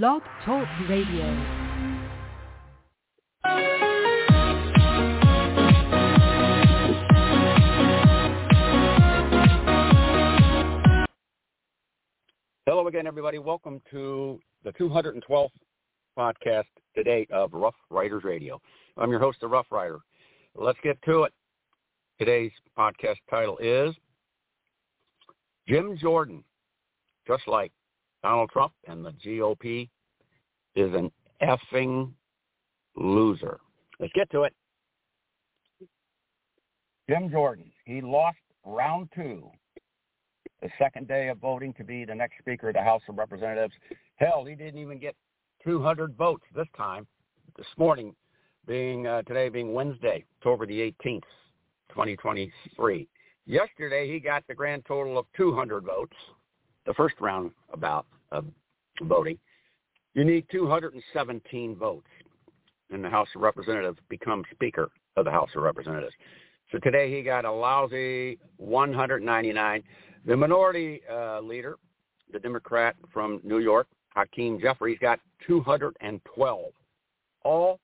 Blog Talk Radio. Hello again, everybody. Welcome to the 212th podcast to date of Rough Riders Radio. I'm your host, the Rough Rider. Let's get to it. Today's podcast title is Jim Jordan, just like Donald Trump and the GOP, is an effing loser. Let's get to it. Jim Jordan, he lost round two the second day of voting to be the next Speaker of the House of Representatives. Hell, he didn't even get 200 votes this time. This morning, being uh, today being Wednesday, October the 18th, 2023. Yesterday, he got the grand total of 200 votes. The first round about of voting. You need 217 votes in the House of Representatives to become Speaker of the House of Representatives. So today he got a lousy 199. The minority uh, leader, the Democrat from New York, Hakeem Jeffries, got 212. All,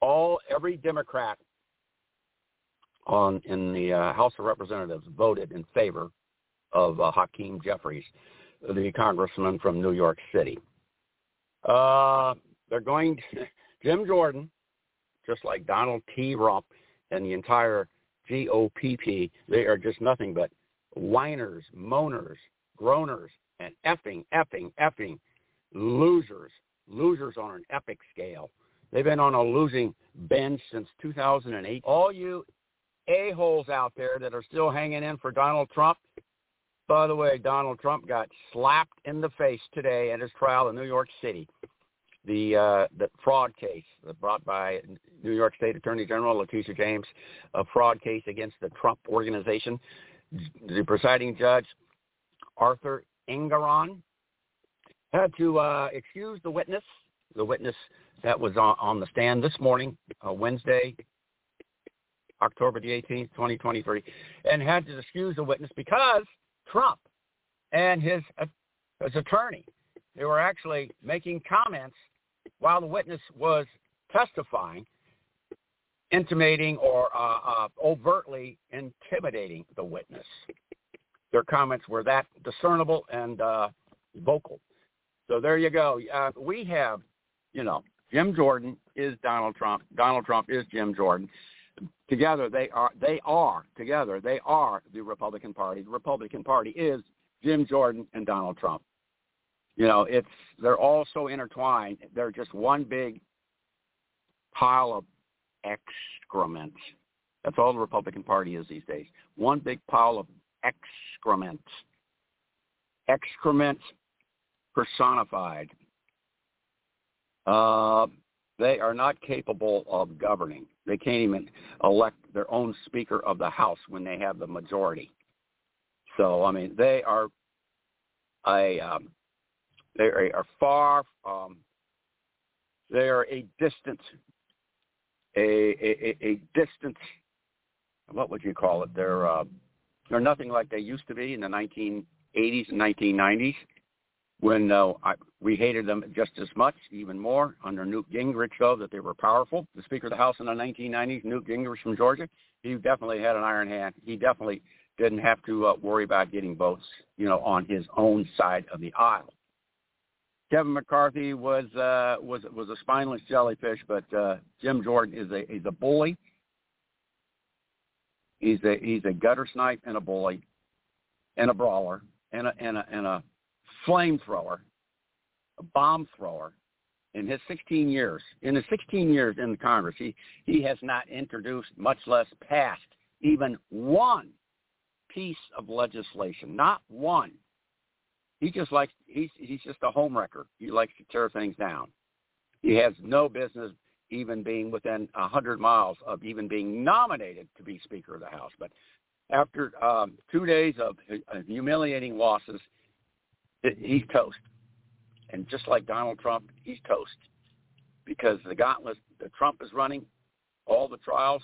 all, every Democrat on in the uh, House of Representatives voted in favor of uh, Hakeem Jeffries, the congressman from New York City. Uh, they're going to, Jim Jordan, just like Donald T. Rump and the entire GOPP, they are just nothing but whiners, moaners, groaners, and effing, effing, effing losers, losers on an epic scale. They've been on a losing bench since 2008. All you a-holes out there that are still hanging in for Donald Trump, by the way, Donald Trump got slapped in the face today at his trial in New York City. The uh, the fraud case brought by New York State Attorney General Letitia James, a fraud case against the Trump organization. The presiding judge, Arthur Engoron, had to uh, excuse the witness, the witness that was on, on the stand this morning, uh, Wednesday, October the 18th, 2023, and had to excuse the witness because Trump and his, uh, his attorney, they were actually making comments while the witness was testifying, intimating or uh, uh, overtly intimidating the witness. Their comments were that discernible and uh, vocal. So there you go. Uh, we have, you know, Jim Jordan is Donald Trump. Donald Trump is Jim Jordan. Together they are. They are together. They are the Republican Party. The Republican Party is Jim Jordan and Donald Trump. You know, it's they're all so intertwined. They're just one big pile of excrement. That's all the Republican Party is these days. One big pile of excrement. Excrement personified. Uh, they are not capable of governing. They can't even elect their own Speaker of the House when they have the majority. So I mean, they are a um, they are far. Um, they are a distant, a, a, a distant. What would you call it? They're uh, they're nothing like they used to be in the 1980s and 1990s when uh, I, we hated them just as much, even more, under Newt Gingrich, though, that they were powerful. The Speaker of the House in the 1990s, Newt Gingrich from Georgia, he definitely had an iron hand. He definitely didn't have to uh, worry about getting votes, you know, on his own side of the aisle. Kevin McCarthy was uh, was was a spineless jellyfish, but uh, Jim Jordan is a he's a bully. He's a he's a gutter snipe and a bully, and a brawler, and a and a and a flamethrower, a bomb thrower. In his 16 years, in his 16 years in Congress, he he has not introduced, much less passed, even one piece of legislation. Not one he just likes he's he's just a homewrecker. He likes to tear things down. He has no business even being within a hundred miles of even being nominated to be Speaker of the House. But after um, two days of, humiliating losses, he's toast. And just like Donald Trump, he's toast because the gauntlet that Trump is running, all the trials,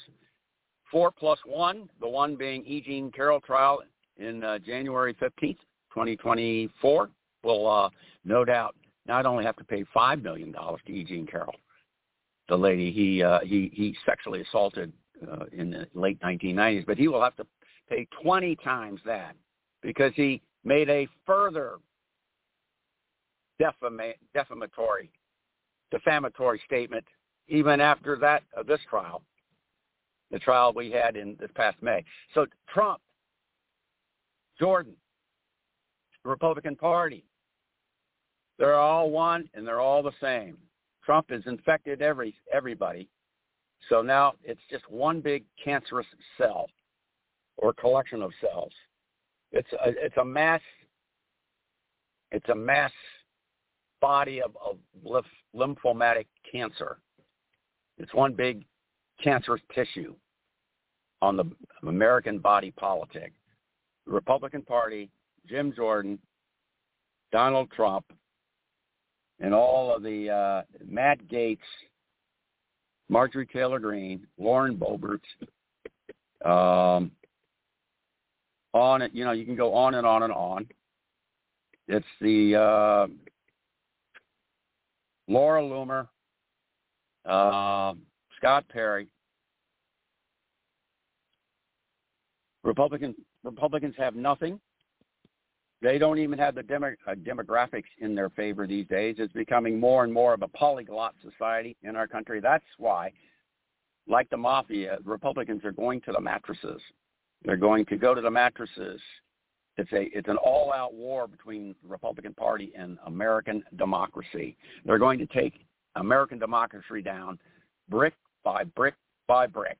four plus one, the one being E. Jean Carroll trial in uh, January 15th, 2024, will uh, no doubt not only have to pay five million dollars to E. Jean Carroll, the lady he uh, he he sexually assaulted uh, in the late 1990s, but he will have to pay 20 times that because he made a further defama- defamatory defamatory statement even after that uh, this trial, the trial we had in this past May. So Trump, Jordan, the Republican Party, they're all one and they're all the same. Trump has infected every everybody. So now it's just one big cancerous cell or collection of cells. It's a, it's a mass it's a mass body of, of lymphomatic cancer. It's one big cancerous tissue on the American body politic. The Republican Party, Jim Jordan, Donald Trump, and all of the uh, Matt Gaetz, Marjorie Taylor Greene, Lauren Boebert, um, on it. You know, you can go on and on and on. It's the uh, Laura Loomer, uh, Scott Perry. Republican Republicans have nothing. They don't even have the demo, uh, demographics in their favor these days. It's becoming more and more of a polyglot society in our country. That's why, like the mafia, Republicans are going to the mattresses. They're going to go to the mattresses. It's a it's an all-out war between the Republican Party and American democracy. They're going to take American democracy down brick by brick by brick.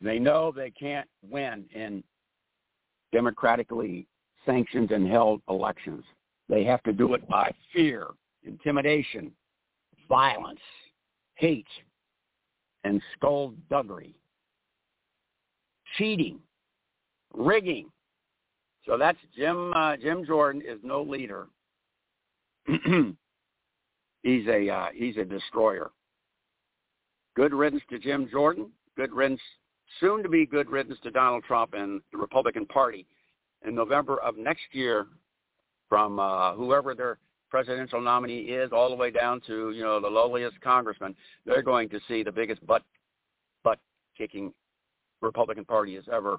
They know they can't win in democratically sanctioned and held elections. They have to do it by fear, intimidation, violence, hate, and skullduggery, cheating, rigging. So that's Jim. Uh, Jim Jordan is no leader. he's a uh, he's a destroyer. Good riddance to Jim Jordan. Good riddance, soon to be good riddance to Donald Trump and the Republican Party in November of next year from uh, whoever their presidential nominee is all the way down to, you know, the lowliest congressman, they're going to see the biggest butt butt kicking Republican Party has ever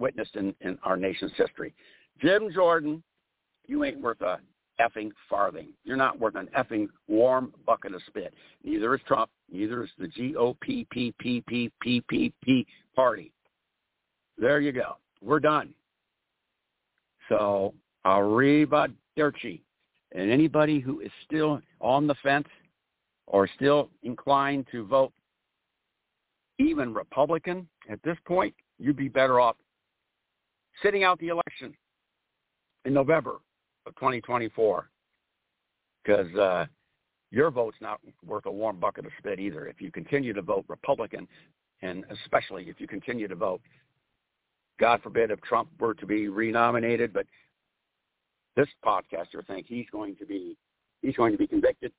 witnessed in, in our nation's history. Jim Jordan, you ain't worth a effing farthing. You're not worth an effing warm bucket of spit. Neither is Trump. Neither is the GOP PPPPPP party. There you go. We're done. So arriba dirty. And anybody who is still on the fence or still inclined to vote even Republican at this point, you'd be better off sitting out the election in November of 2024 because uh, your vote's not worth a warm bucket of spit either. If you continue to vote Republican, and especially if you continue to vote God forbid if Trump were to be renominated, but this podcaster thinks he's going to be he's going to be convicted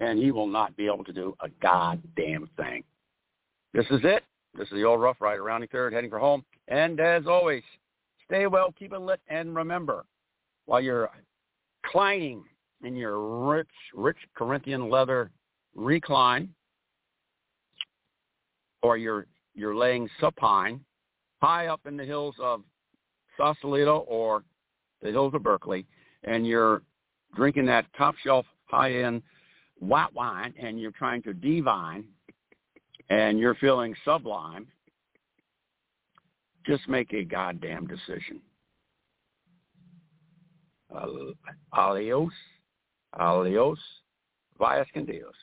and he will not be able to do a goddamn thing. This is it. This is the old Rough Rider, rounding third, heading for home. And as always, stay well, keep it lit, and remember, while you're reclining in your rich, rich Corinthian leather recline, or you're you're laying supine high up in the hills of Sausalito or the hills of Berkeley, and you're drinking that top shelf high end white wine, and you're trying to divine, and you're feeling sublime, just make a goddamn decision. Uh, adios, adios, vayas con Dios.